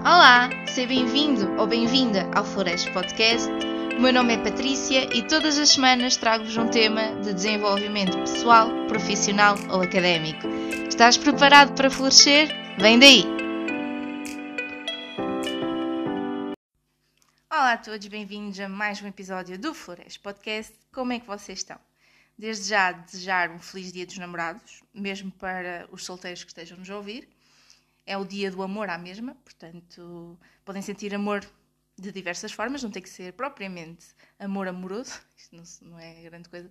Olá, seja bem-vindo ou bem-vinda ao Flores Podcast. O meu nome é Patrícia e todas as semanas trago-vos um tema de desenvolvimento pessoal, profissional ou académico. Estás preparado para florescer? Vem daí! Olá a todos, bem-vindos a mais um episódio do Flores Podcast. Como é que vocês estão? Desde já desejar um feliz dia dos namorados, mesmo para os solteiros que estejam nos a ouvir. É o dia do amor à mesma, portanto, podem sentir amor de diversas formas, não tem que ser propriamente amor amoroso, isto não, não é grande coisa.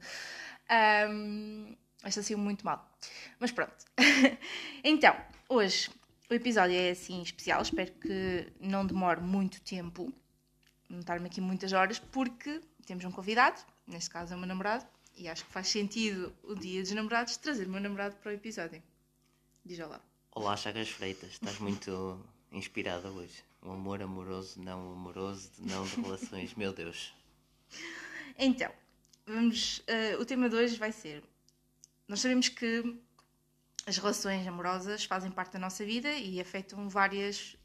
Um, acho assim muito mal. Mas pronto. então, hoje o episódio é assim especial, espero que não demore muito tempo, não estar-me aqui muitas horas, porque temos um convidado, neste caso é o meu namorado, e acho que faz sentido o dia dos namorados trazer o meu namorado para o episódio. Diz lá. Olá, Chagas Freitas, estás muito inspirada hoje. Um amor amoroso, não amoroso, não de relações, meu Deus. Então, vamos. Uh, o tema de hoje vai ser. Nós sabemos que as relações amorosas fazem parte da nossa vida e afetam várias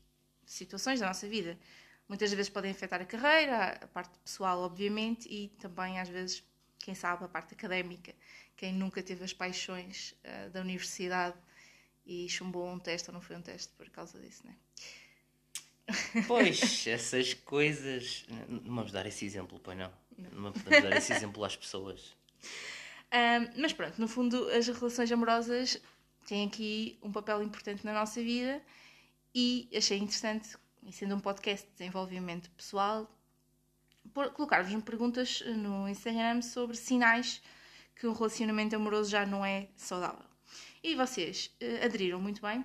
situações da nossa vida. Muitas vezes podem afetar a carreira, a parte pessoal, obviamente, e também, às vezes, quem sabe, a parte académica. Quem nunca teve as paixões uh, da universidade e chumbou um teste ou não foi um teste por causa disso, né? Pois, essas coisas. Não vamos dar esse exemplo, pois não. Não, não podemos dar esse exemplo às pessoas. Um, mas pronto, no fundo, as relações amorosas têm aqui um papel importante na nossa vida e achei interessante, e sendo um podcast de desenvolvimento pessoal, colocar-vos perguntas no Instagram sobre sinais que um relacionamento amoroso já não é saudável. E vocês uh, aderiram muito bem.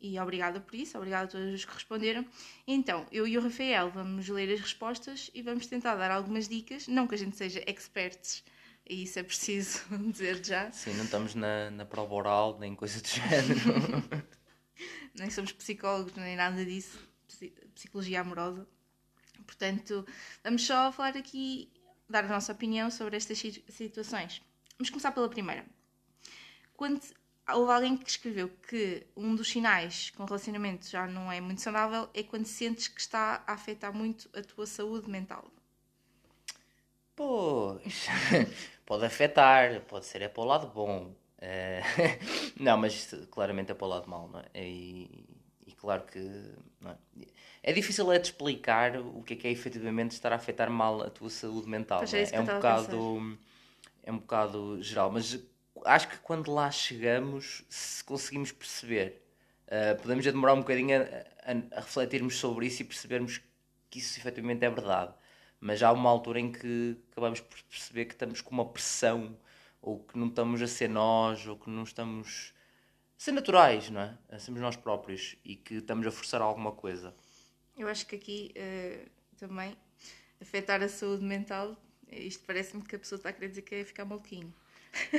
E obrigada por isso, obrigada a todos os que responderam. Então, eu e o Rafael vamos ler as respostas e vamos tentar dar algumas dicas. Não que a gente seja experts, e isso é preciso dizer já. Sim, não estamos na, na prova oral, nem coisa do género. nem somos psicólogos, nem nada disso. Psicologia amorosa. Portanto, vamos só falar aqui, dar a nossa opinião sobre estas situações. Vamos começar pela primeira. Quando houve alguém que escreveu que um dos sinais que um relacionamento já não é muito saudável é quando sentes que está a afetar muito a tua saúde mental. Pois, pode afetar, pode ser é para o lado bom. É... não, mas claramente é para o lado mau, não é? E, e claro que é? é? difícil é de explicar o que é que é efetivamente estar a afetar mal a tua saúde mental. É? é? um bocado é um bocado geral, mas acho que quando lá chegamos, se conseguimos perceber, uh, podemos demorar um bocadinho a, a, a, refletirmos sobre isso e percebermos que isso efetivamente é verdade. Mas há uma altura em que acabamos por perceber que estamos com uma pressão, ou que não estamos a ser nós, ou que não estamos a ser naturais, não é? Somos nós próprios e que estamos a forçar alguma coisa. Eu acho que aqui uh, também afetar a saúde mental, isto parece-me que a pessoa está a querer dizer que é ficar maluquinho.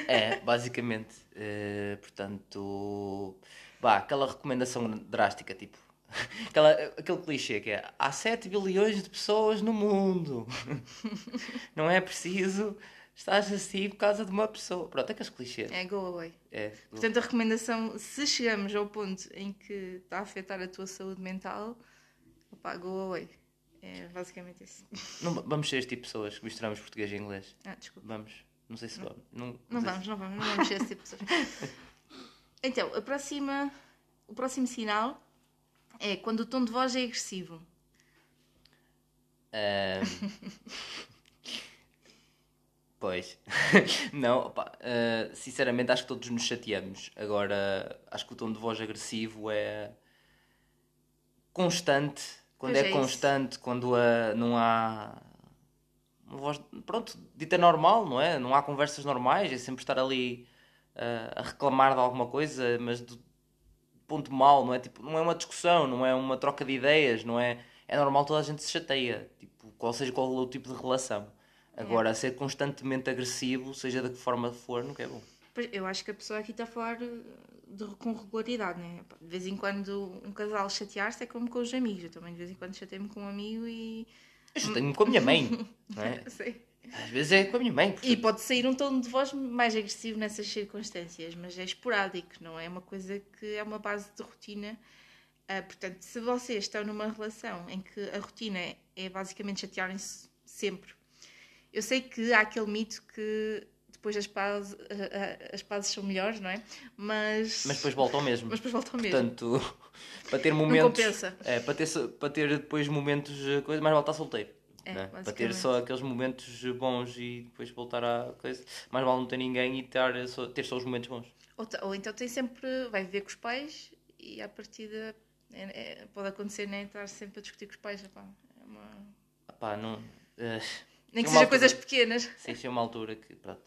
É, basicamente. Uh, portanto, bah, aquela recomendação drástica, tipo, aquela, aquele clichê que é há 7 bilhões de pessoas no mundo. Não é preciso estás assim por causa de uma pessoa. Pronto, aqueles clichês. É, go away. É, Portanto, a recomendação, se chegamos ao ponto em que está a afetar a tua saúde mental, opa, go away. É basicamente isso. Não, vamos ser este tipo de pessoas que misturamos português e inglês. Ah, desculpa. Vamos. Não sei se vamos. Não, não, não vamos, se... não vamos, não vamos ser esse tipo de pessoas. Então, a próxima, o próximo sinal é quando o tom de voz é agressivo. Um... pois. não, opa, uh, sinceramente acho que todos nos chateamos. Agora, acho que o tom de voz agressivo é constante. Quando é, é, constante, quando uh, não há uma voz, pronto, dita normal, não é? Não há conversas normais, é sempre estar ali uh, a reclamar de alguma coisa, mas do ponto mal, não é? Tipo, não é uma discussão, não é uma troca de ideias, não é? É normal toda a gente se chateia, tipo, qual seja qual o tipo de relação. Agora, é. ser constantemente agressivo, seja de que forma for, nunca é bom. Eu acho que a pessoa aqui está a falar de, com regularidade, né? De vez em quando um casal chatear-se é como com os amigos. Eu também de vez em quando chatei-me com um amigo e eu tenho com a minha mãe, não é? Sim. Às vezes é com a minha mãe. Portanto... E pode sair um tom de voz mais agressivo nessas circunstâncias, mas é esporádico, não é uma coisa que é uma base de rotina Uh, portanto, se vocês estão numa relação em que a rotina é, é basicamente chatearem-se sempre, eu sei que há aquele mito que depois as pazes, as pazes são melhores, não é? Mas, mas depois voltam mesmo. Mas depois voltam mesmo. Portanto, para ter momentos. Não compensa. É, para ter, para ter depois momentos, coisa, mais voltar solteiro. É, né? Para ter só aqueles momentos bons e depois voltar à coisa. Mais vale não ter ninguém e ter só, ter só os momentos bons. Ou, ou então tem sempre. Vai viver com os pais e à partida é, é, pode acontecer nem estar sempre a discutir com os pais. Epá, é uma... Não, uh, nem que sejam coisas pequenas. Sim, é uma altura que. Pronto.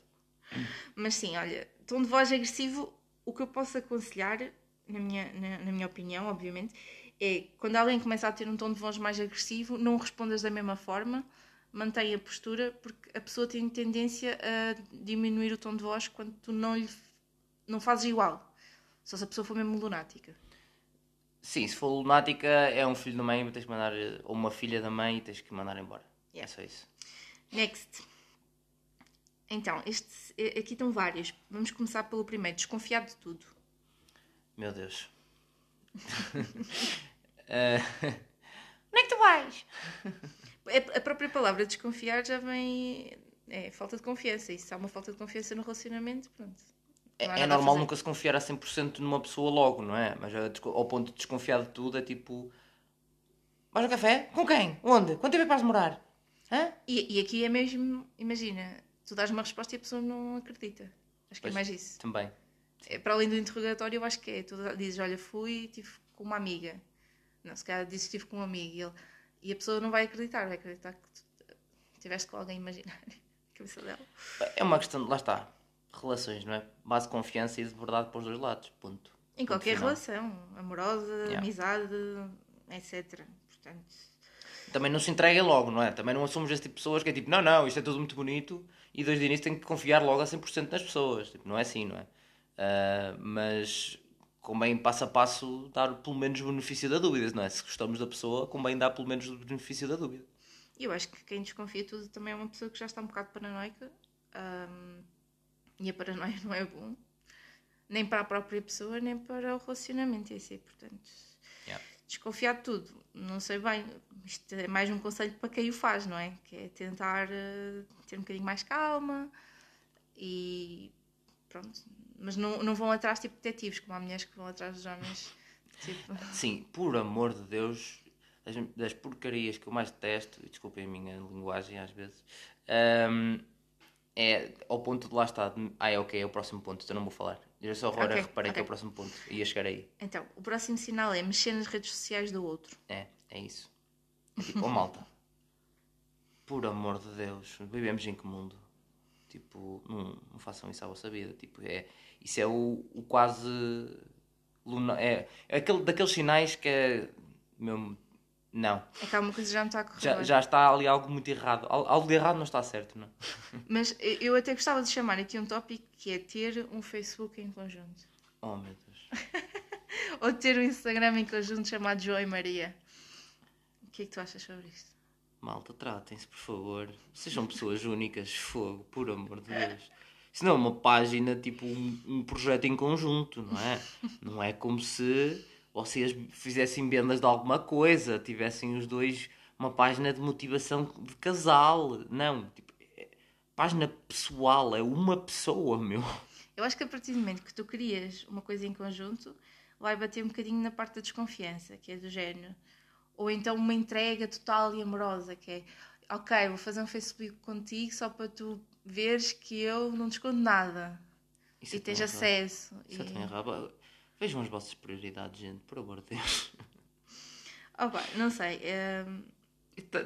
Mas sim, olha, tom de voz agressivo, o que eu posso aconselhar, na minha, na, na minha opinião, obviamente, é quando alguém começa a ter um tom de voz mais agressivo, não respondas da mesma forma, mantém a postura, porque a pessoa tem tendência a diminuir o tom de voz quando tu não lhe não fazes igual. Só se a pessoa for mesmo lunática. Sim, se for lunática, é um filho da mãe, tens que mandar, ou uma filha da mãe e tens que mandar embora. Yeah. É só isso. Next. Então, este, aqui estão vários. Vamos começar pelo primeiro, desconfiar de tudo. Meu Deus. uh... Onde é que tu vais? A própria palavra desconfiar já vem. É falta de confiança. E se há uma falta de confiança no relacionamento, pronto. É, é normal nunca se confiar a 100% numa pessoa logo, não é? Mas ao ponto de desconfiar de tudo é tipo. Vais ao café? Com quem? Onde? Quanto tempo é vais demorar? Hã? E, e aqui é mesmo, imagina, tu dás uma resposta e a pessoa não acredita. Acho que pois, é mais isso. Também. É, para além do interrogatório, eu acho que é. Tu dizes, olha, fui e estive com uma amiga. Não, se calhar dizes que estive com um amigo e, ele, e a pessoa não vai acreditar, vai acreditar que tu estiveste com alguém imaginário. cabeça dela. É uma questão de, lá está, relações, não é? Base de confiança e de verdade para os dois lados. Ponto. Em Ponto qualquer final. relação, amorosa, yeah. amizade, etc. Portanto. Também não se entrega logo, não é? Também não somos esse tipo de pessoas que é tipo, não, não, isto é tudo muito bonito e desde o início tem que confiar logo a 100% nas pessoas. Tipo, não é assim, não é? Uh, mas convém passo a passo dar pelo menos o benefício da dúvida, não é? Se gostamos da pessoa, convém dar pelo menos o benefício da dúvida. Eu acho que quem desconfia tudo também é uma pessoa que já está um bocado paranoica. Um e a paranoia não é bom, nem para a própria pessoa, nem para o relacionamento em si. Portanto, yeah. desconfiar de tudo. Não sei bem, isto é mais um conselho para quem o faz, não é? Que é tentar uh, ter um bocadinho mais calma e pronto. Mas não, não vão atrás tipo detetives, como há mulheres que vão atrás dos homens. Tipo... Sim, por amor de Deus, das, das porcarias que eu mais detesto, e desculpem a minha linguagem às vezes. Um, é ao ponto de lá está. Ah, é ok, é o próximo ponto, então não vou falar. Eu só agora okay, reparei okay. que é o próximo ponto. Ia chegar aí. Então, o próximo sinal é mexer nas redes sociais do outro. É, é isso. É tipo, oh malta. Por amor de Deus, vivemos em que mundo? Tipo, não, não façam isso à vossa vida. Tipo, é, isso é o, o quase. Luna, é, é aquele, daqueles sinais que é mesmo não. É que alguma coisa já não está a correr. Já, já está ali algo muito errado. Algo de errado não está certo, não? Mas eu até gostava de chamar aqui um tópico que é ter um Facebook em conjunto. Oh meu Deus. Ou ter um Instagram em conjunto chamado João e Maria. O que é que tu achas sobre isto? Malta, tratem-se, por favor. Sejam pessoas únicas, fogo, por amor de Deus. Isso não é uma página, tipo um, um projeto em conjunto, não é? Não é como se vocês fizessem vendas de alguma coisa, tivessem os dois uma página de motivação de casal. Não, tipo, é, página pessoal, é uma pessoa, meu. Eu acho que a partir do momento que tu crias uma coisa em conjunto, vai bater um bocadinho na parte da desconfiança, que é do género. Ou então uma entrega total e amorosa, que é ok, vou fazer um Facebook contigo só para tu veres que eu não te escondo nada. Isso e é tens acesso. Isso é e... é errado. Vejam as vossas prioridades, gente, por amor de Deus. Opa, não sei. Um...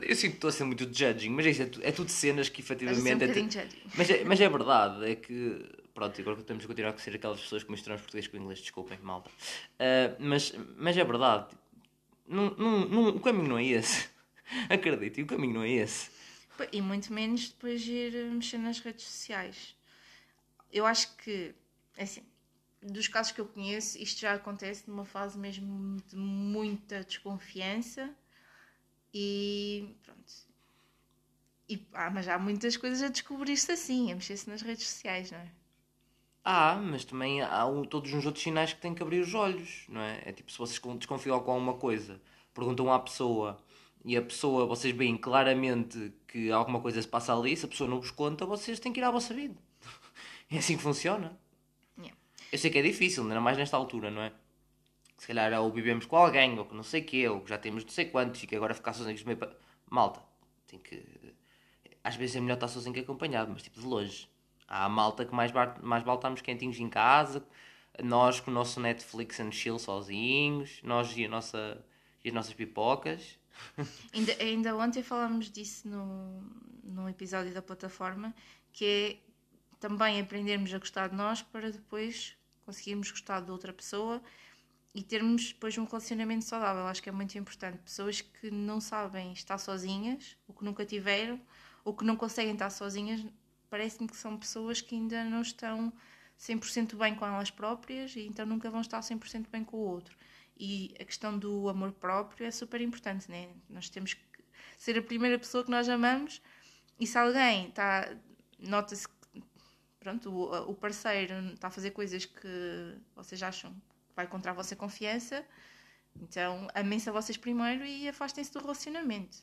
Eu sinto que estou a ser muito judging, mas é, isso, é, tu, tudo cenas que efetivamente. Um é mas, é, mas é verdade, é que. Pronto, agora temos que continuar a ser aquelas pessoas que misturamos português com inglês, desculpem, malta. Uh, mas, mas é verdade. Não, não, não, o caminho não é esse. Acreditem, o caminho não é esse. E muito menos depois ir mexer nas redes sociais. Eu acho que, é assim, dos casos que eu conheço, isto já acontece numa fase mesmo de muita desconfiança e pronto. E, ah, mas há muitas coisas a descobrir-se assim, a mexer-se nas redes sociais, não é? Há, mas também há um- todos uns outros sinais que têm que abrir os olhos, não é? É tipo, se vocês con- desconfiam com alguma coisa, perguntam à pessoa e a pessoa, vocês veem claramente que alguma coisa se passa ali, se a pessoa não vos conta, vocês têm que ir à vossa vida. É assim que funciona. Yeah. Eu sei que é difícil, ainda mais nesta altura, não é? Se calhar ou vivemos com alguém, ou que não sei o quê, ou que já temos não sei quantos e que agora ficar sozinhos meio. Malta, tem que... Às vezes é melhor estar sozinho que acompanhado, mas tipo de longe. Há a malta que mais, mais vale estarmos quentinhos em casa, nós com o nosso Netflix and chill sozinhos, nós e, a nossa... e as nossas pipocas. Ainda, ainda ontem falámos disso no, num episódio da plataforma, que é também aprendermos a gostar de nós para depois conseguirmos gostar de outra pessoa e termos depois um relacionamento saudável. Acho que é muito importante. Pessoas que não sabem estar sozinhas, ou que nunca tiveram, ou que não conseguem estar sozinhas, parece-me que são pessoas que ainda não estão 100% bem com elas próprias e então nunca vão estar 100% bem com o outro. E a questão do amor próprio é super importante, né? Nós temos que ser a primeira pessoa que nós amamos e se alguém está, nota-se que pronto, o, parceiro está a fazer coisas que vocês acham que vai contra a vossa confiança, então amem-se a vocês primeiro e afastem-se do relacionamento.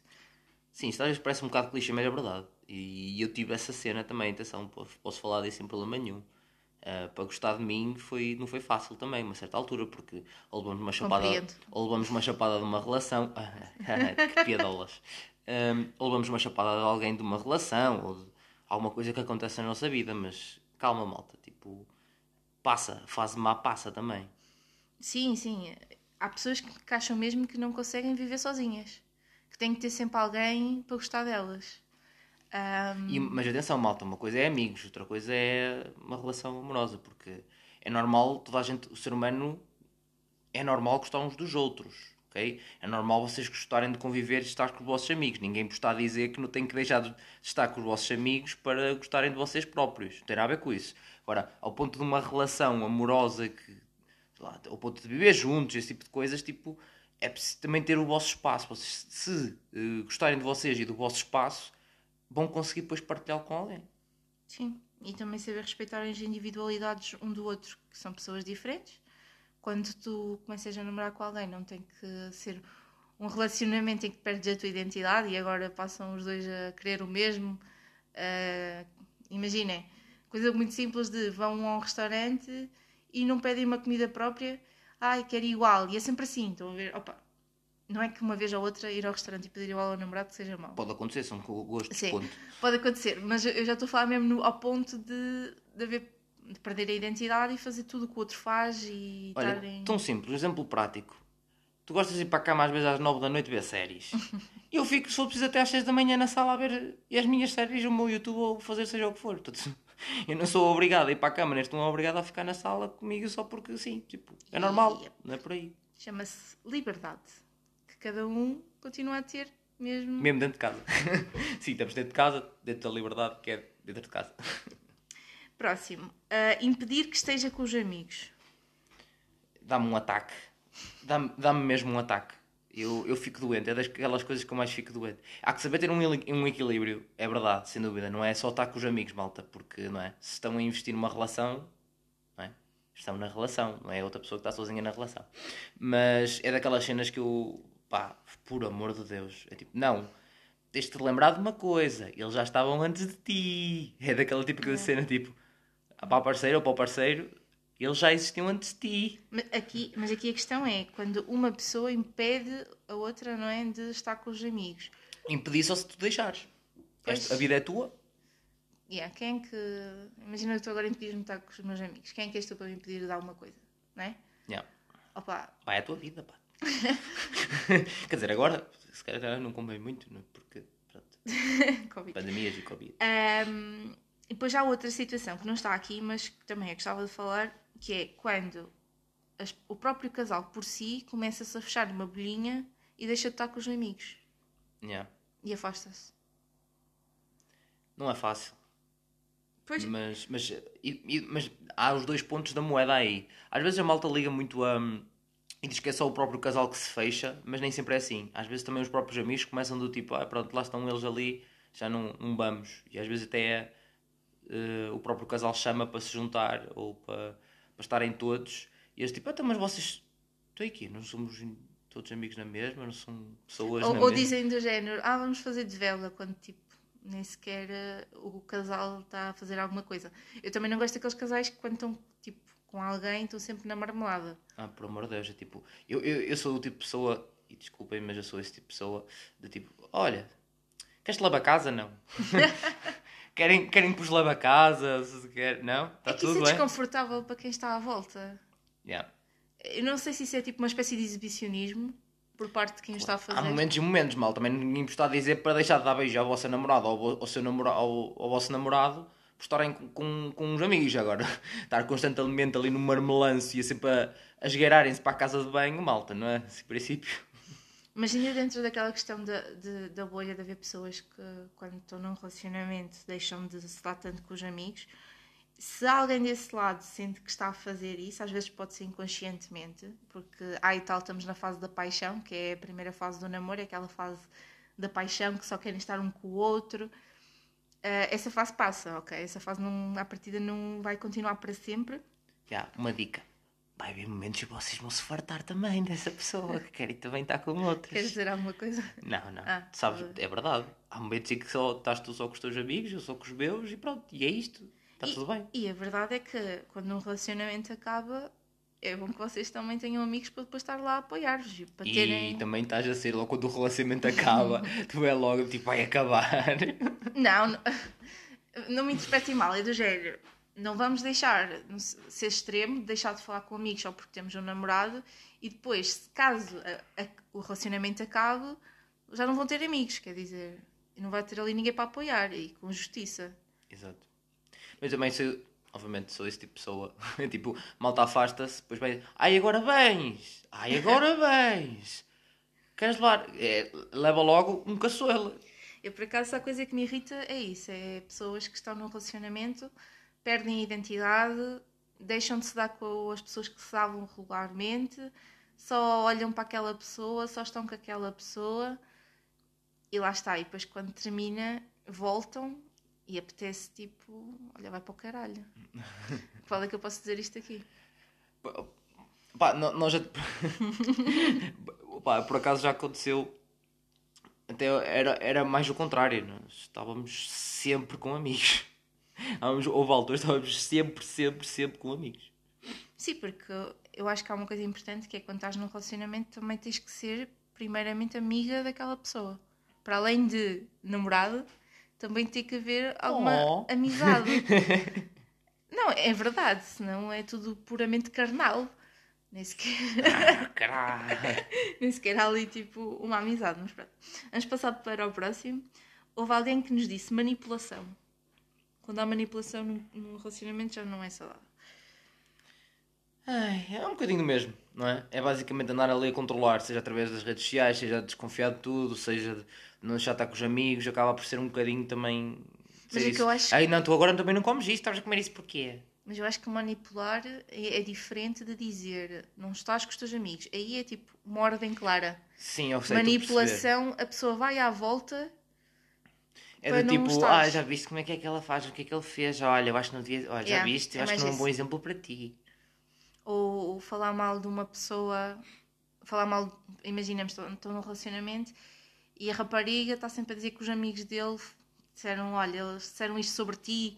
Sim, isto às vezes parece um bocado clichê, mas é verdade. E eu tive essa cena também, atenção, posso falar disso sem problema nenhum. Ah, para gostar de mim foi, não foi fácil também, uma certa altura, porque ou levamos uma chapada, Compreendo. ou levamos uma chapada de uma relação, que piadolas, um, ou levamos uma chapada de alguém de uma relação, ou de alguma coisa que acontece na nossa vida, mas calma malta, tipo, passa, fase má passa também. Sim, sim. Há pessoas que acham mesmo que não conseguem viver sozinhas, que têm que ter sempre alguém para gostar delas. Ahm, E- mas atenção, malta, uma coisa é amigos, outra coisa é uma relação amorosa, porque é normal, toda a gente, o ser humano é normal gostar uns dos outros, ok? É normal vocês gostarem de conviver e estar com os vossos amigos. Ninguém vos está a dizer que não tem que deixar de estar com os vossos amigos para gostarem de vocês próprios. Não tem nada a ver com isso. Agora, ao ponto de uma relação amorosa que, lá, ao ponto de viver juntos, esse tipo de coisas, tipo, é preciso também ter o vosso espaço. Vocês, se eh, gostarem de vocês e do vosso espaço, vão conseguir depois partilhá-lo com alguém. Sim, e também saber respeitar as individualidades um do outro, que são pessoas diferentes. Quando tu começas a namorar com alguém, não tem que ser um relacionamento em que perdes a tua identidade e agora passam os dois a querer o mesmo. Ah, Imaginem, coisa muito simples de vão a um restaurante e não pedem uma comida própria, ai, quero igual, e é sempre assim, estão a ver, opa, não é que uma vez ou outra ir ao restaurante e pedir igual ao namorado que seja mau. Pode acontecer, são com gostos, Sim, ponto. pode acontecer, mas eu já estou a falar mesmo no- ao ponto de, de, haver, de perder a identidade e fazer tudo o que o outro faz e Olha, estarem. tão simples, um exemplo prático. Tu gostas de ir para a cama às vezes às 9 da noite ver séries. E eu fico, se for preciso, até às 6 da manhã na sala a ver e as minhas séries, o meu YouTube ou fazer seja o que for. Eu não sou obrigado a ir para a cama, não é obrigado a ficar na sala comigo só porque sim. Tipo, é normal, Yep. não é por aí. Chama-se liberdade, cada um continua a ter mesmo. Mesmo dentro de casa. sim, estamos dentro de casa, dentro da liberdade que é dentro de casa. Próximo, ah, impedir que esteja com os amigos. Dá-me um ataque. Dá-me dá-me mesmo um ataque. Eu, eu fico doente, é daquelas coisas que eu mais fico doente. Há que saber ter um, um equilíbrio, é verdade, sem dúvida. Não é só estar com os amigos, malta, porque não é? Se estão a investir numa relação, não é? Estão na relação, não é outra pessoa que está sozinha na relação. Mas é daquelas cenas que eu, pá, por amor de Deus, é tipo, não, tens de lembrar de uma coisa, eles já estavam antes de ti. É daquela típica cena tipo, para a parceira ou para o parceiro, eles já existiam antes de ti. Mas aqui, mas aqui a questão é quando uma pessoa impede a outra, não é? De estar com os amigos. Impedir só se tu deixares. Pois. A vida é tua. Yeah, quem é que. Imagina que tu agora impedires-me de estar com os meus amigos. Quem é que és tu para me impedir de alguma coisa? Não é? Yeah. Opa, Pá, é a tua vida, pá. Quer dizer, agora, se calhar não convém muito, não é? porque, pronto, pandemias e Covid. Um, e depois há outra situação que não está aqui, mas que também eu gostava de falar, que é quando as- o próprio casal por si começa-se a fechar numa bolhinha e deixa de estar com os amigos Yeah. e afasta-se. Não é fácil. Pois, Mas, mas, e- e- mas há os dois pontos da moeda aí. Às vezes a malta liga muito a. E diz que é só o próprio casal que se fecha, mas nem sempre é assim. Às vezes também os próprios amigos começam do tipo, ah, pronto, lá estão eles ali, já não, não vamos. E às vezes até uh, o próprio casal chama para se juntar ou para, para estarem todos. E eles tipo, então, mas vocês estão aqui, não somos todos amigos na mesma, não são pessoas ou, na ou mesma. dizem do género, ah, vamos fazer de vela quando tipo nem sequer uh, o casal está a fazer alguma coisa. Eu também não gosto daqueles casais que quando estão tipo com alguém estão sempre na marmelada. Ah, por amor de Deus, é tipo, eu, eu, eu sou o tipo de pessoa, e desculpem, mas eu sou esse tipo de pessoa, de tipo, olha, queres lavar a casa? Não. querem, querem que vos lave a casa? Se quer... Não? Está é que tudo isso é bem? desconfortável para quem está à volta. Yeah. Eu não sei se isso é tipo uma espécie de exibicionismo por parte de quem o está a fazer. Há momentos e momentos, mal. Também ninguém está a dizer para deixar de dar beijo à vossa namorada ou ao, ao seu namora, ao, ao vosso namorado por estarem com, com, com uns amigos agora. Estar constantemente ali no marmelanço e sempre a, a esgueirarem-se para a casa de banho, malta, não é? Esse princípio. Imagina dentro daquela questão da, de, da bolha de haver pessoas que, quando estão num relacionamento, deixam de se dar tanto com os amigos. Se alguém desse lado sente que está a fazer isso, às vezes pode ser inconscientemente, porque aí tal estamos na fase da paixão, que é a primeira fase do namoro, é aquela fase da paixão que só querem estar um com o outro. Uh, essa fase passa, ok? Essa fase não, à partida não vai continuar para sempre. Já, uma dica. Vai haver momentos que vocês vão se fartar também dessa pessoa que querem também estar com outras. Queres dizer alguma coisa? Não, não. Ah, Sabes, é verdade. Há momentos em que só, estás tu só com os teus amigos, eu só com os meus e pronto. E é isto. Está e, tudo bem. E a verdade é que quando um relacionamento acaba, é bom que vocês também tenham amigos para depois estar lá a apoiar-vos. e Para terem... E também estás a ser logo quando o relacionamento acaba, tu é logo tipo, vai acabar. Não, não, não me interpretem mal, é do género. Não vamos deixar ser extremo, deixar de falar com amigos só porque temos um namorado e depois, se caso a, a, o relacionamento acabe, já não vão ter amigos, quer dizer, não vai ter ali ninguém para apoiar e com justiça. Exato. Mas também sou, obviamente, sou esse tipo de pessoa. tipo, malta afasta-se, depois vai ai agora vens, ai agora vens. Queres levar? É, leva logo um caçoela. Eu, por acaso, a coisa que me irrita é isso: é pessoas que estão num relacionamento, perdem a identidade, deixam de se dar com as pessoas que se davam regularmente, só olham para aquela pessoa, só estão com aquela pessoa e lá está. E depois, quando termina, voltam e apetece tipo, olha, vai para o caralho. Qual é que eu posso dizer isto aqui? Pá, nós já. Pá, por acaso já aconteceu. Até era, era mais o contrário. Nós estávamos sempre com amigos. Houve alturas, estávamos sempre, sempre, sempre com amigos. Sim, porque eu acho que há uma coisa importante que é quando estás num relacionamento também tens que ser primeiramente amiga daquela pessoa. Para além de namorado, também tem que haver alguma oh. amizade. não, é verdade, senão é tudo puramente carnal. Nem sequer. Caralho! Nem sequer há ali tipo uma amizade. Mas pronto. Vamos passar para o próximo. Houve alguém que nos disse manipulação. Quando há manipulação no relacionamento já não é saudável. Ai, é um bocadinho do mesmo, não é? É basicamente andar ali a controlar, seja através das redes sociais, seja desconfiar de tudo, seja de não deixar estar com os amigos, acaba por ser um bocadinho também. Mas é que eu acho. Ai, não, tu agora também não comes isto, estás a comer isso porquê? Mas eu acho que manipular é, é, diferente de dizer não estás com os teus amigos. Aí é tipo uma ordem clara. Sim, eu sei. Manipulação, a pessoa vai à volta. É do tipo, ah, já viste como é que é que ela faz, o que é que ele fez, olha, eu acho que não devia. Olha, yeah, já viste, eu é acho que não é um bom exemplo para ti. Ou, falar mal de uma pessoa, falar mal, imaginemos, estou num relacionamento e a rapariga está sempre a dizer que os amigos dele disseram, olha, eles disseram isto sobre ti,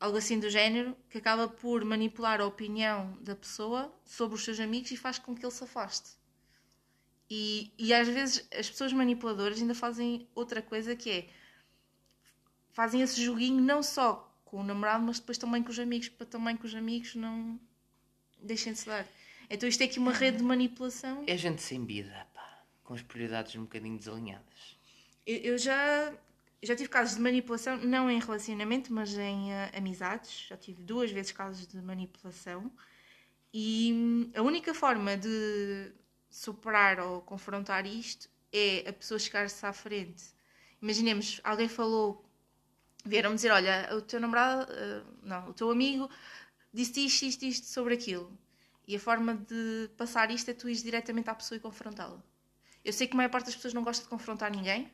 algo assim do género, que acaba por manipular a opinião da pessoa sobre os seus amigos e faz com que ele se afaste. E, e às vezes as pessoas manipuladoras ainda fazem outra coisa que é fazem esse joguinho não só com o namorado, mas depois também com os amigos, para também que os amigos não deixem de se dar. Então isto é aqui uma rede de manipulação. É gente sem vida, pá, com as prioridades um bocadinho desalinhadas. Eu, eu já, já tive casos de manipulação, não em relacionamento, mas em uh, amizades. Já tive duas vezes casos de manipulação. E hum, a única forma de superar ou confrontar isto é a pessoa chegar-se à frente. Imaginemos, alguém falou vieram-me dizer: Olha, o teu namorado, uh, não, o teu amigo disse isto, isto, isto sobre aquilo. E a forma de passar isto é tu ires diretamente à pessoa e confrontá-la. Eu sei que a maior parte das pessoas não gosta de confrontar ninguém,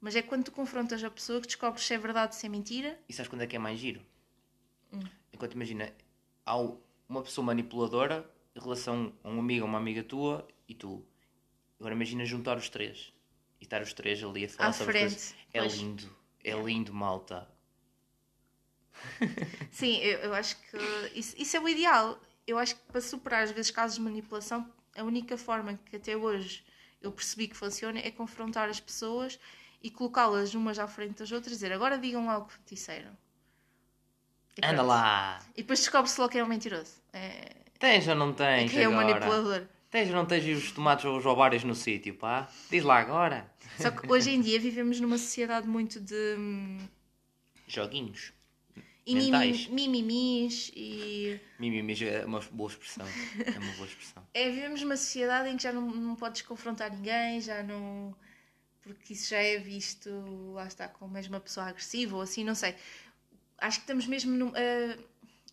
mas é quando tu confrontas a pessoa que descobres se é verdade, se é mentira. E sabes quando é que é mais giro? Enquanto imagina, há uma pessoa manipuladora em relação a um amigo ou uma amiga tua e tu. Agora imagina juntar os três e estar os três ali a falar À sobre frente, coisas. É pois. lindo, é lindo, malta. Sim, eu, eu acho que isso, isso é o ideal. Eu acho que para superar às vezes casos de manipulação, a única forma que até hoje eu percebi que funciona é confrontar as pessoas e colocá-las umas à frente das outras e dizer agora digam lá o que disseram. E Anda pronto. lá! E depois descobre-se logo quem é o mentiroso. É, Tens ou não tens? quem é o agora? manipulador. Tens ou não tens os tomates ou os ovários no sítio, pá? Diz lá agora. Só que hoje em dia vivemos numa sociedade muito de hum, Joguinhos. E Mentais. mimimis e Mimimis é uma boa expressão. É uma boa expressão. é, vivemos numa sociedade em que já não, não podes confrontar ninguém, já não. Porque isso já é visto, lá está, como mesmo uma pessoa agressiva ou assim, não sei. Acho que estamos mesmo num. ah,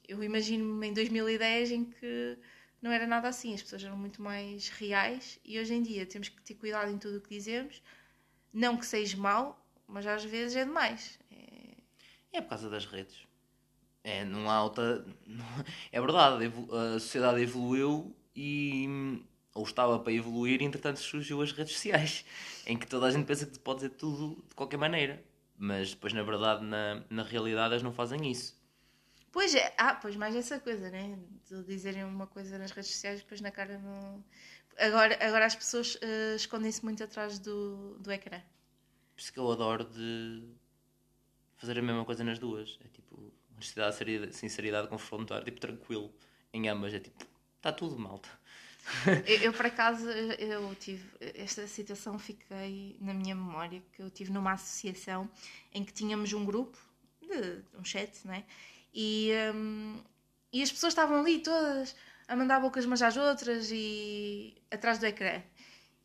eu imagino-me em 2010 em que não era nada assim, as pessoas eram muito mais reais e hoje em dia temos que ter cuidado em tudo o que dizemos. Não que seja mau, mas às vezes é demais. É- É por causa das redes. É, não há não- É verdade, a sociedade evoluiu e. Ou estava para evoluir, e entretanto surgiu as redes sociais, em que toda a gente pensa que pode dizer tudo de qualquer maneira. Mas depois, na verdade, na, na realidade, elas não fazem isso. Pois é, ah, pois mais essa coisa, né? De dizerem uma coisa nas redes sociais e depois na cara não. Agora, agora as pessoas eh, escondem-se muito atrás do, do ecrã. Por isso que eu adoro de fazer a mesma coisa nas duas. É tipo, honestidade, sinceridade, confrontar, tipo, tranquilo em ambas. É tipo, está tudo malta. Eu, eu, por acaso, eu tive. Esta situação fiquei na minha memória, que eu tive numa associação em que tínhamos um grupo, de um chat, né? E, hum, e as pessoas estavam ali todas a mandar bocas umas às outras e atrás do ecrã.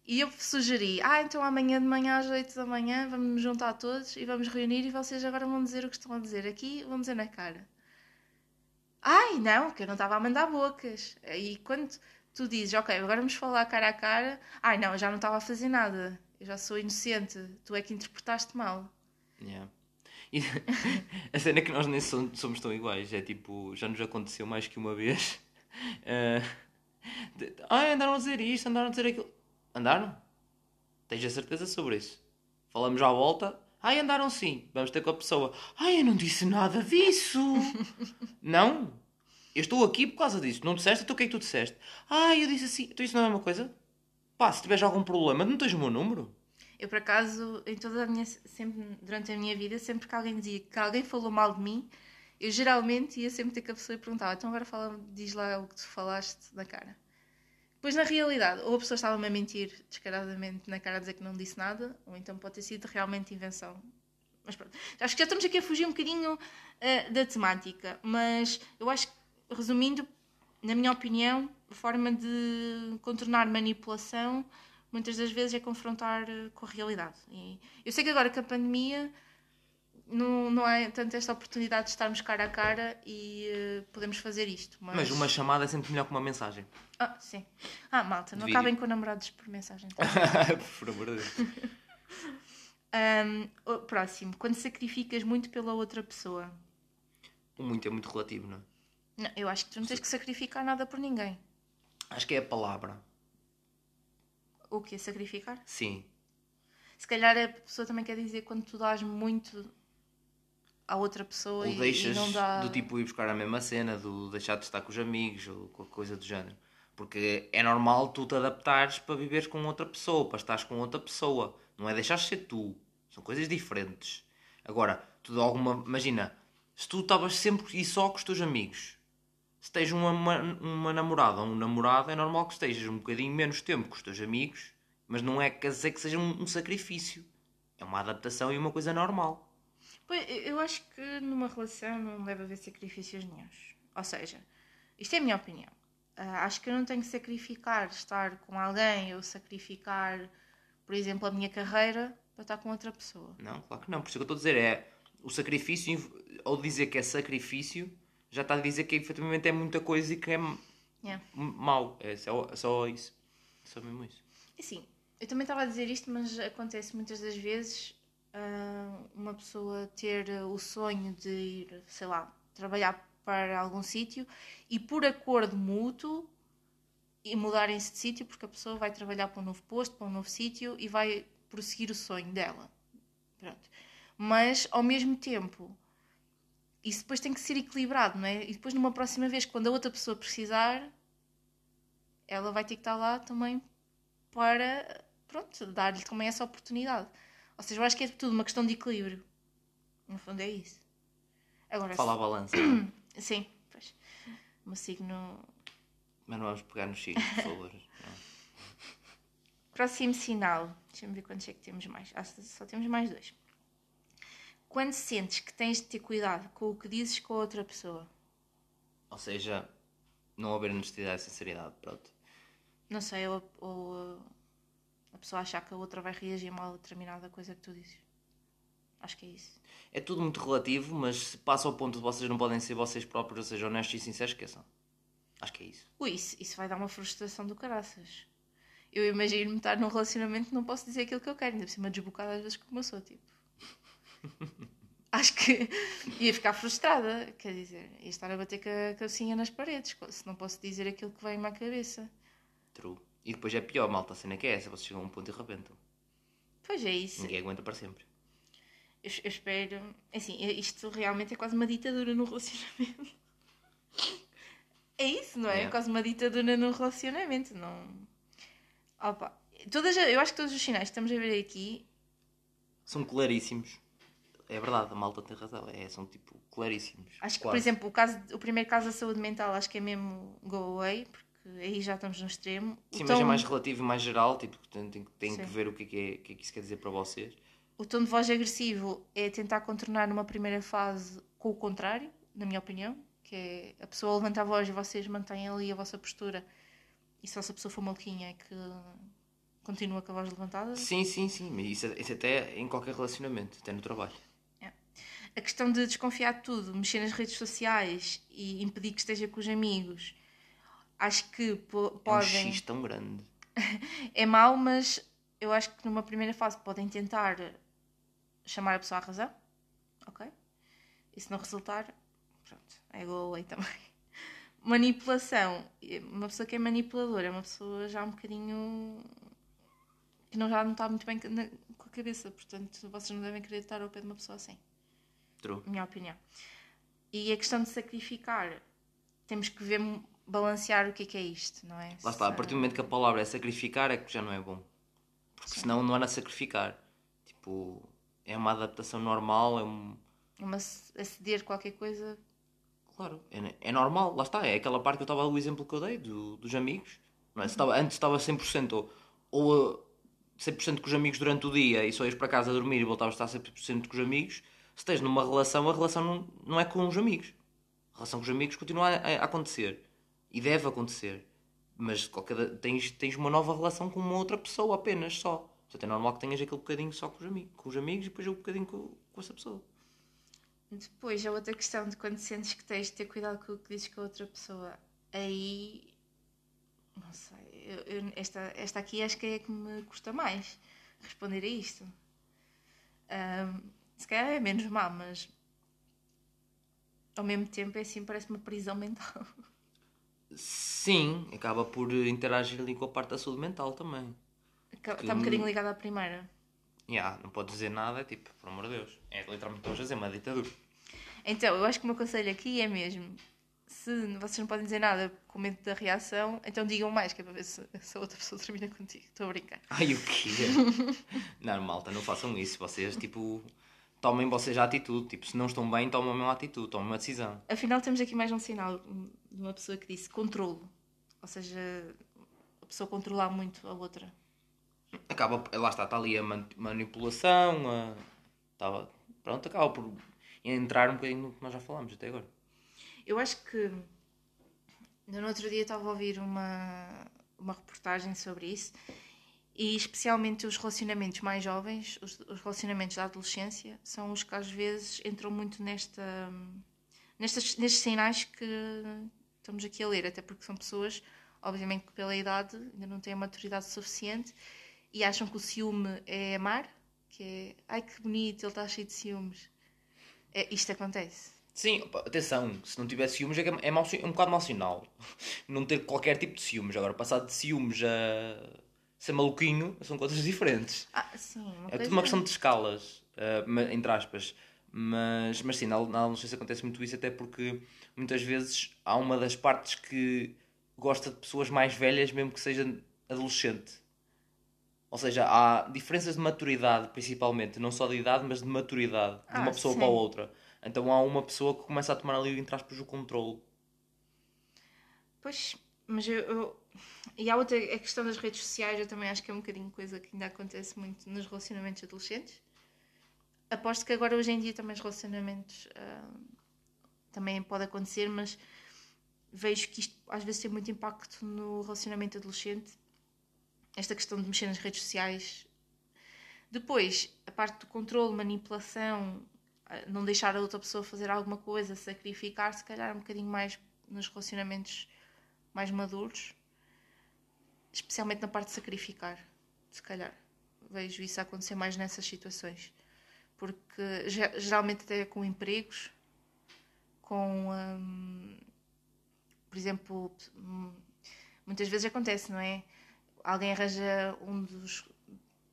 E eu sugeri, ah, então amanhã de manhã às 8 da manhã vamos nos juntar todos e vamos reunir e vocês agora vão dizer o que estão a dizer aqui, vão dizer na cara. Ai, não, que eu não estava a mandar bocas. E quando tu dizes, ok, agora vamos falar cara a cara, ai não, eu já não estava a fazer nada, eu já sou inocente, tu é que interpretaste mal. Yeah. E a cena é que nós nem som- somos tão iguais. É tipo, já nos aconteceu mais que uma vez. De- Ai, andaram a dizer isto, andaram a dizer aquilo. Andaram? Tens a certeza sobre isso? Falamos à volta. Ai, andaram sim. Vamos ter com a pessoa. Ai, eu não disse nada disso. não? Eu estou aqui por causa disso. Não disseste? Então o que é que tu disseste? Ai, eu disse assim. Então isso não é uma coisa? Pá, se tiveres algum problema, não tens o meu número? Eu, por acaso, em toda a minha, sempre, durante a minha vida, sempre que alguém dizia que alguém falou mal de mim, eu geralmente ia sempre ter com a pessoa e perguntava, então agora fala, diz lá o que tu falaste na cara. Pois na realidade, ou a pessoa estava-me a mentir descaradamente na cara a dizer que não disse nada, ou então pode ter sido realmente invenção. Mas pronto, acho que já estamos aqui a fugir um bocadinho eh, da temática, mas eu acho que, resumindo, na minha opinião, a forma de contornar manipulação muitas das vezes é confrontar eh, com a realidade. E eu sei que agora com a pandemia não, não há tanto esta oportunidade de estarmos cara a cara e eh, podemos fazer isto. Mas, Mas uma chamada é sempre melhor que uma mensagem. Ah, sim. Ah, malta, não Vídeo. acabem com namorados por mensagem. Por amor de Deus. O próximo, quando sacrificas muito pela outra pessoa. O muito é muito relativo, não é? Não, eu acho que tu não tens que sacrificar nada por ninguém. Acho que é a palavra. O que é sacrificar? Sim. Se calhar a pessoa também quer dizer quando tu dás muito à outra pessoa Ou e, deixas e não dá. do tipo ir buscar a mesma cena, do deixar de estar com os amigos ou qualquer coisa do género. Porque é normal tu te adaptares para viveres com outra pessoa, para estares com outra pessoa. Não é deixar de ser tu. São coisas diferentes. Agora, tu de alguma. Imagina, se tu estavas sempre e só com os teus amigos, se tens uma, uma, uma namorada ou um namorado, é normal que estejas um bocadinho menos tempo com os teus amigos, mas não é quer dizer que seja um, um sacrifício. É uma adaptação e uma coisa normal. Pois, eu- acho que numa relação não deve haver sacrifícios nenhuns. Ou seja, isto é a minha opinião. Ah, acho que eu não tenho que sacrificar estar com alguém ou sacrificar, por exemplo, a minha carreira para estar com outra pessoa. Não, claro que não. Por isso que eu estou a dizer é o sacrifício, ao dizer que é sacrifício, já está a dizer que efetivamente é muita coisa e que é Yeah. mau. É só, é só isso. É só mesmo isso. Assim, eu também estava a dizer isto, mas acontece muitas das vezes ah, uma pessoa ter o sonho de ir, sei lá, trabalhar para algum sítio e por acordo mútuo e mudarem-se de sítio porque a pessoa vai trabalhar para um novo posto, para um novo sítio e vai prosseguir o sonho dela. Pronto. Mas ao mesmo tempo, isso depois tem que ser equilibrado, não é? E depois numa próxima vez, quando a outra pessoa precisar, ela vai ter que estar lá também para, pronto, dar-lhe também essa oportunidade. Ou seja, eu acho que é tudo uma questão de equilíbrio. No fundo é isso. Agora, Fala a balança. Sim, pois. O meu signo. Mas não vamos pegar nos signos, por favor. Próximo sinal. Deixa-me ver quantos é que temos mais. Ah, só temos mais dois. Quando sentes que tens de ter cuidado com o que dizes com a outra pessoa. Ou seja, não haver honestidade e sinceridade, pronto. Não sei, ou, ou a pessoa achar que a outra vai reagir mal a determinada coisa que tu dizes. Acho que é isso. É tudo muito relativo, mas se passa ao ponto de vocês não podem ser vocês próprios, ou seja, honestos e sinceros, esqueçam. Acho que é isso. Ui, isso, isso vai dar uma frustração do caraças. Eu imagino-me estar num relacionamento que não posso dizer aquilo que eu quero, ainda por cima desbocada às vezes como eu sou, tipo. Acho que ia ficar frustrada, quer dizer, ia estar a bater com a calcinha nas paredes, se não posso dizer aquilo que vem-me à cabeça. True. E depois é pior, malta, a cena que é essa, vocês chegam a um ponto e rebentam. Pois é isso. Ninguém aguenta para sempre. Eu, eu espero. Assim, isto realmente é quase uma ditadura no relacionamento. É isso, não é? É quase uma ditadura no relacionamento. Não. Opa. Todas, eu acho que todos os sinais que estamos a ver aqui são claríssimos. É verdade, a malta tem razão. É, são tipo claríssimos. Acho que, quase. por exemplo, o, caso, o primeiro caso da saúde mental acho que é mesmo go away, porque aí já estamos no extremo. Sim, mas é mais relativo e mais geral, tipo, tem, tem, tem que ver o que é que, é, que é que isso quer dizer para vocês. O tom de voz agressivo é tentar contornar numa primeira fase com o contrário, na minha opinião, que é a pessoa levanta a voz e vocês mantêm ali a vossa postura. E só se a pessoa for maluquinha é que continua com a voz levantada? Sim, sim, sim. Mas isso, isso até em qualquer relacionamento, até no trabalho. É. A questão de desconfiar de tudo, mexer nas redes sociais e impedir que esteja com os amigos, acho que podem. É um X tão grande. é mau, mas eu acho que numa primeira fase podem tentar chamar a pessoa à razão, ok? E se não resultar, pronto, é go away também. Manipulação. Uma pessoa que é manipuladora é uma pessoa já um bocadinho. que não, já não está muito bem com a cabeça, portanto vocês não devem querer estar ao pé de uma pessoa assim. True. Minha opinião. E a questão de sacrificar, temos que ver, balancear o que é que é isto, não é? Lá está, a partir do momento que a palavra é sacrificar, é que já não é bom. Porque Sim. senão não era sacrificar. Tipo, é uma adaptação normal, é um. Uma aceder qualquer coisa. Claro, é, é normal, lá está, é aquela parte que eu estava, o exemplo que eu dei do, dos amigos. Não é? estava, antes estava 100% ou, ou 100% com os amigos durante o dia e só ias para casa a dormir e voltavas a estar 100% com os amigos. Se tens numa relação, a relação não, não é com os amigos. A relação com os amigos continua a, a acontecer. E deve acontecer. Mas qualquer, tens, tens uma nova relação com uma outra pessoa apenas só. Portanto, é normal que tenhas aquele bocadinho só com os, amigos, com os amigos e depois um bocadinho com, com essa pessoa. Depois, a outra questão de quando sentes que tens de ter cuidado com o que dizes com a outra pessoa. Aí. Não sei. Eu, eu, esta, esta aqui acho que é a que me custa mais responder a isto. Um, se calhar é menos má, mas. Ao mesmo tempo é assim, parece uma prisão mental. Sim, acaba por interagir ali com a parte da saúde mental também. Está um bocadinho ligado à primeira. Yeah, não pode dizer nada, é tipo, por amor de Deus. É literalmente a dizer uma ditadura. Então, eu acho que o meu conselho aqui é mesmo: se vocês não podem dizer nada com medo da reação, então digam mais, que é para ver se, se a outra pessoa termina contigo. Estou a brincar. Ai, o quê? não, malta, não façam isso. Vocês, tipo, tomem vocês a atitude. Tipo, se não estão bem, tomem uma atitude, tomem uma decisão. Afinal, temos aqui mais um sinal de uma pessoa que disse controlo. Ou seja, a pessoa controlar muito a outra. Acaba, lá está, está ali a manipulação, a, estava, pronto, acaba por entrar um bocadinho no que nós já falámos até agora. Eu acho que no outro dia estava a ouvir uma, uma reportagem sobre isso e especialmente os relacionamentos mais jovens, os, os, relacionamentos da adolescência, são os que às vezes entram muito nesta, nestas, nestes sinais que estamos aqui a ler, até porque são pessoas, obviamente que pela idade ainda não têm a maturidade suficiente e acham que o ciúme é amar, que é ai que bonito, ele está cheio de ciúmes. É, isto acontece. Sim, atenção, se não tivesse ciúmes é, é, é um bocado mau sinal. Não ter qualquer tipo de ciúmes. Agora, passar de ciúmes a ser maluquinho são coisas diferentes. Ah, sim. Uma É coisa... tudo uma questão de escalas, uh, entre aspas. Mas, mas sim, na, na adolescência acontece muito isso, até porque muitas vezes há uma das partes que gosta de pessoas mais velhas, mesmo que seja adolescente. Ou seja, há diferenças de maturidade, principalmente, não só de idade, mas de maturidade, de Ah, uma pessoa sim. para a outra. Então há uma pessoa que começa a tomar ali, entre aspas, o controle. Pois, mas eu, eu- E há outra, a questão das redes sociais, eu também acho que é um bocadinho coisa que ainda acontece muito nos relacionamentos adolescentes. Aposto que agora, hoje em dia, também os relacionamentos ah, também pode acontecer, mas vejo que isto às vezes tem muito impacto no relacionamento adolescente. Esta questão de mexer nas redes sociais. Depois, a parte do controle, manipulação, ah, não deixar a outra pessoa fazer alguma coisa, sacrificar, se calhar um bocadinho mais nos relacionamentos mais maduros, especialmente na parte de sacrificar, se calhar. Vejo isso acontecer mais nessas situações. Porque ge- geralmente até com empregos, com hum, por exemplo, hum, muitas vezes acontece, não é? Alguém arranja um dos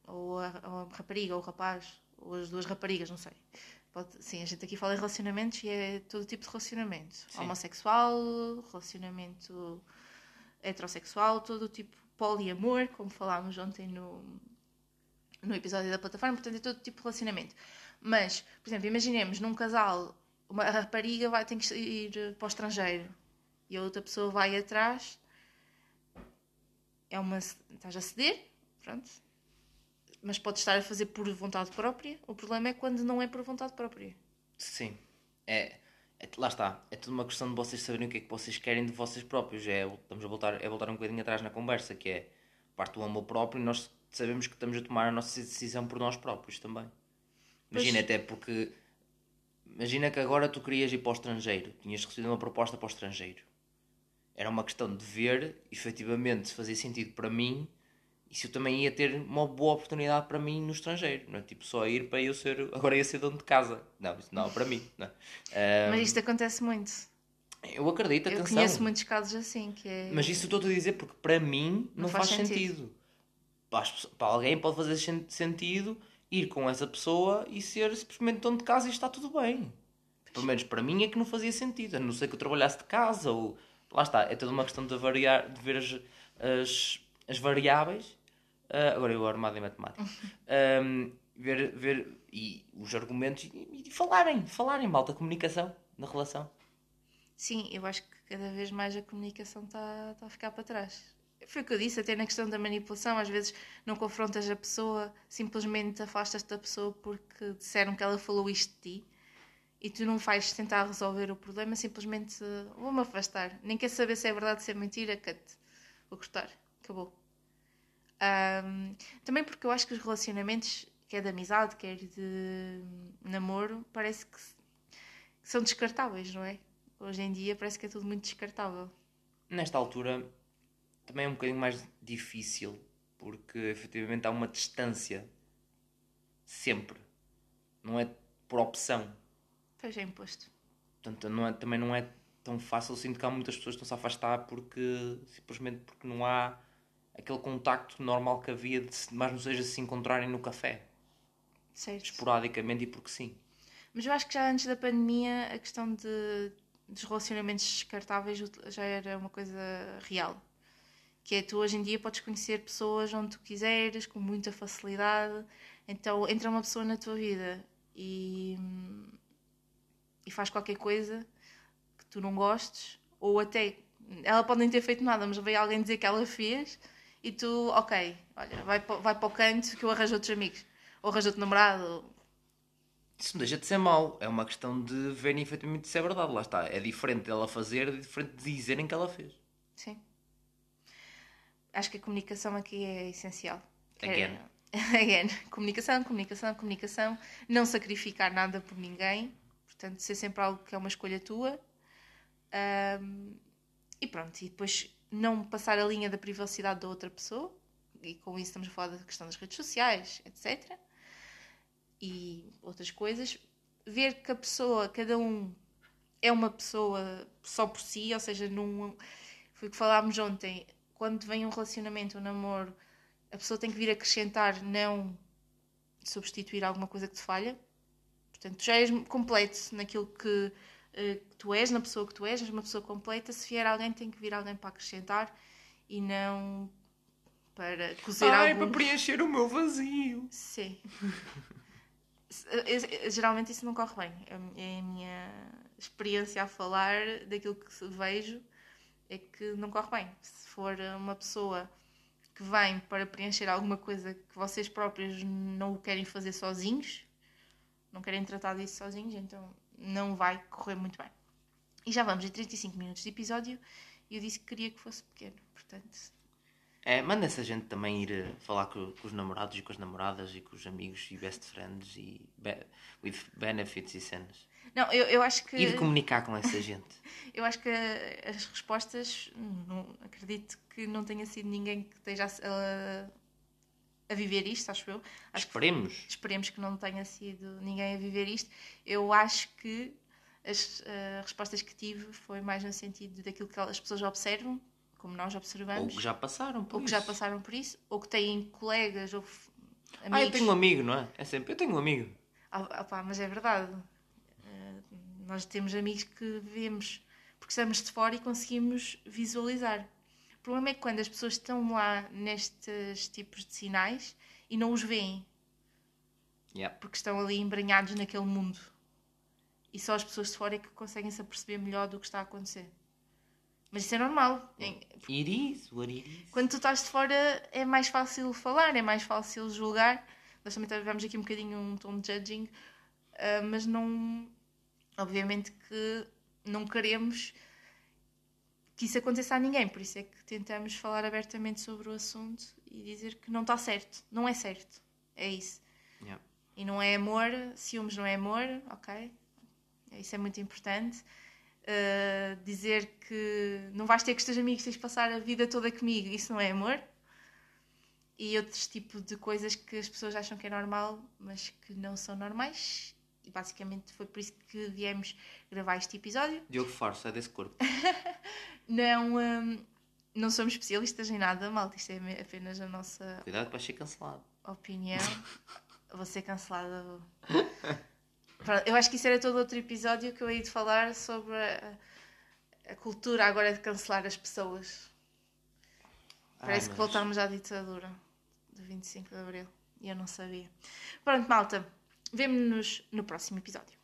ou a, ou a rapariga ou o rapaz, ou as duas raparigas, não sei. Pode, sim, a gente aqui fala em relacionamentos e é todo tipo de relacionamento. Sim. Homossexual, relacionamento heterossexual, todo tipo poliamor, como falámos ontem no, no episódio da plataforma, portanto é todo tipo de relacionamento. Mas, por exemplo, imaginemos num casal, uma rapariga vai ter que ir para o estrangeiro e a outra pessoa vai atrás, é uma. estás a ceder, pronto. Mas pode estar a fazer por vontade própria. O problema é quando não é por vontade própria. Sim. É, é- lá está. É tudo uma questão de vocês saberem o que é que vocês querem de vocês próprios. É, estamos a voltar, é voltar um bocadinho atrás na conversa, que é parte do amor próprio e nós sabemos que estamos a tomar a nossa decisão por nós próprios também. Imagina Pois. até porque imagina que agora tu querias ir para o estrangeiro, tinhas recebido uma proposta para o estrangeiro. Era uma questão de ver efetivamente se fazia sentido para mim e se eu também ia ter uma boa oportunidade para mim no estrangeiro. Não é tipo só ir para eu ser. Agora ia ser dono de casa. Não, isso não é para mim. Não. Ah, Mas isto acontece muito. eu acredito, Eu atenção. conheço muitos casos assim, que é. Mas isso estou a dizer porque para mim não, Não faz, faz sentido. sentido. Para, para alguém pode fazer sen- sentido ir com essa pessoa e ser simplesmente dono de casa e está tudo bem. Pelo menos para mim é que não fazia sentido. A não ser que eu trabalhasse de casa ou. Lá está, é toda uma questão de, variar, de ver as, as, as variáveis. Ah, agora eu armado em matemática. Ahm, ver, ver e os argumentos e, e falarem, falarem, malta comunicação na relação. Sim, eu acho que cada vez mais a comunicação está tá a ficar para trás. Foi o que eu disse, até na questão da manipulação, às vezes não confrontas a pessoa, simplesmente afastas-te da pessoa porque disseram que ela falou isto de ti e tu não vais tentar resolver o problema, simplesmente uh, vou-me afastar. Nem quer saber se é verdade, se é mentira, cut. Vou cortar. Acabou. Ahm, também porque eu acho que os relacionamentos, quer de amizade, quer de namoro, parece que, que são descartáveis, não é? Hoje em dia parece que é tudo muito descartável. Nesta altura também é um bocadinho mais difícil porque efetivamente há uma distância sempre. Não é por opção. Pois é imposto. Portanto, não é- também não é tão fácil. Eu sinto que há muitas pessoas que estão-se a afastar porque simplesmente porque não há aquele contacto normal que havia de mais não seja se encontrarem no café, Certo. esporadicamente e porque sim. Mas eu acho que já antes da pandemia a questão de, dos relacionamentos descartáveis já era uma coisa real. Que é tu hoje em dia podes conhecer pessoas onde tu quiseres, com muita facilidade. Então entra uma pessoa na tua vida e, e faz qualquer coisa que tu não gostes, ou até ela pode nem ter feito nada, mas veio alguém dizer que ela fez e tu, ok, olha, vai, vai para o canto que eu arranjo outros amigos, ou arranjo outro namorado, ou- Isso não deixa de ser mau. É uma questão de verem efetivamente se é verdade. Lá está. É diferente dela fazer, é diferente de dizerem que ela fez. Sim. Acho que a comunicação aqui é essencial. Again. É- Again. Comunicação, comunicação, comunicação. Não sacrificar nada por ninguém. Portanto, ser sempre algo que é uma escolha tua. Ahm, e pronto. E depois não passar a linha da privacidade da outra pessoa. E com isso estamos a falar da questão das redes sociais, etc. E outras coisas. Ver que a pessoa, cada um é uma pessoa só por si, ou seja, num, foi o que falámos ontem, quando vem um relacionamento, um namoro, a pessoa tem que vir acrescentar, não substituir alguma coisa que te falha. Portanto, já és completo naquilo que, que tu és, na pessoa que tu és, és uma pessoa completa. Se vier alguém, tem que vir alguém para acrescentar e não para cozer Ai, algum... para preencher o meu vazio. Sim. Eh, geralmente isso não corre bem. É a minha experiência a falar daquilo que vejo é que não corre bem. Se for uma pessoa que vem para preencher alguma coisa que vocês próprios não querem fazer sozinhos, não querem tratar disso sozinhos, então não vai correr muito bem. E já vamos em 35 minutos de episódio e eu disse que queria que fosse pequeno, portanto. É, manda essa gente também ir eh, falar com, com, os namorados e com as namoradas e com os amigos e best friends e be with benefits e cenas. Não, eu, eu acho que. E de comunicar com essa gente. eu acho que as respostas, não, acredito que não tenha sido ninguém que esteja a, a viver isto, acho eu. Acho esperemos. Que, esperemos que não tenha sido ninguém a viver isto. Eu acho que as uh, respostas que tive foi mais no sentido daquilo que as pessoas observam, como nós observamos. Ou que já passaram por ou isso. Ou que já passaram por isso, ou que têm colegas ou amigos. Ah, eu tenho um amigo, não é? É sempre, eu tenho um amigo. Ah, opa, mas é verdade. Nós temos amigos que vemos porque estamos de fora e conseguimos visualizar. O problema é que quando as pessoas estão lá nestes tipos de sinais e não os veem. Yeah. Porque estão ali embranhados naquele mundo. E só as pessoas de fora é que conseguem se aperceber melhor do que está a acontecer. Mas isso é normal. It is what it is. Quando tu estás de fora é mais fácil falar, é mais fácil julgar. Nós também tivemos aqui um bocadinho um tom de judging, uh, mas não Obviamente que não queremos que isso aconteça a ninguém, por isso é que tentamos falar abertamente sobre o assunto e dizer que não está certo, não é certo, é isso. Yeah. E não é amor, ciúmes não é amor, ok? Isso é muito importante. Uh, dizer que não vais ter com os teus amigos, tens de passar a vida toda comigo, isso não é amor. E outros tipos de coisas que as pessoas acham que é normal, mas que não são normais e basicamente foi por isso que viemos gravar este episódio. Diogo Farso, é desse corpo. não, um, não somos especialistas em nada, malta. Isto é apenas a nossa. Cuidado para ser cancelado. Opinião. Vou ser cancelada. Eu acho que isso era todo outro episódio que eu ia de falar sobre a, a cultura agora de cancelar as pessoas. Parece Ai, que voltamos à ditadura do 25 de Abril. E eu não sabia. Pronto, malta. Vemo-nos no próximo episódio.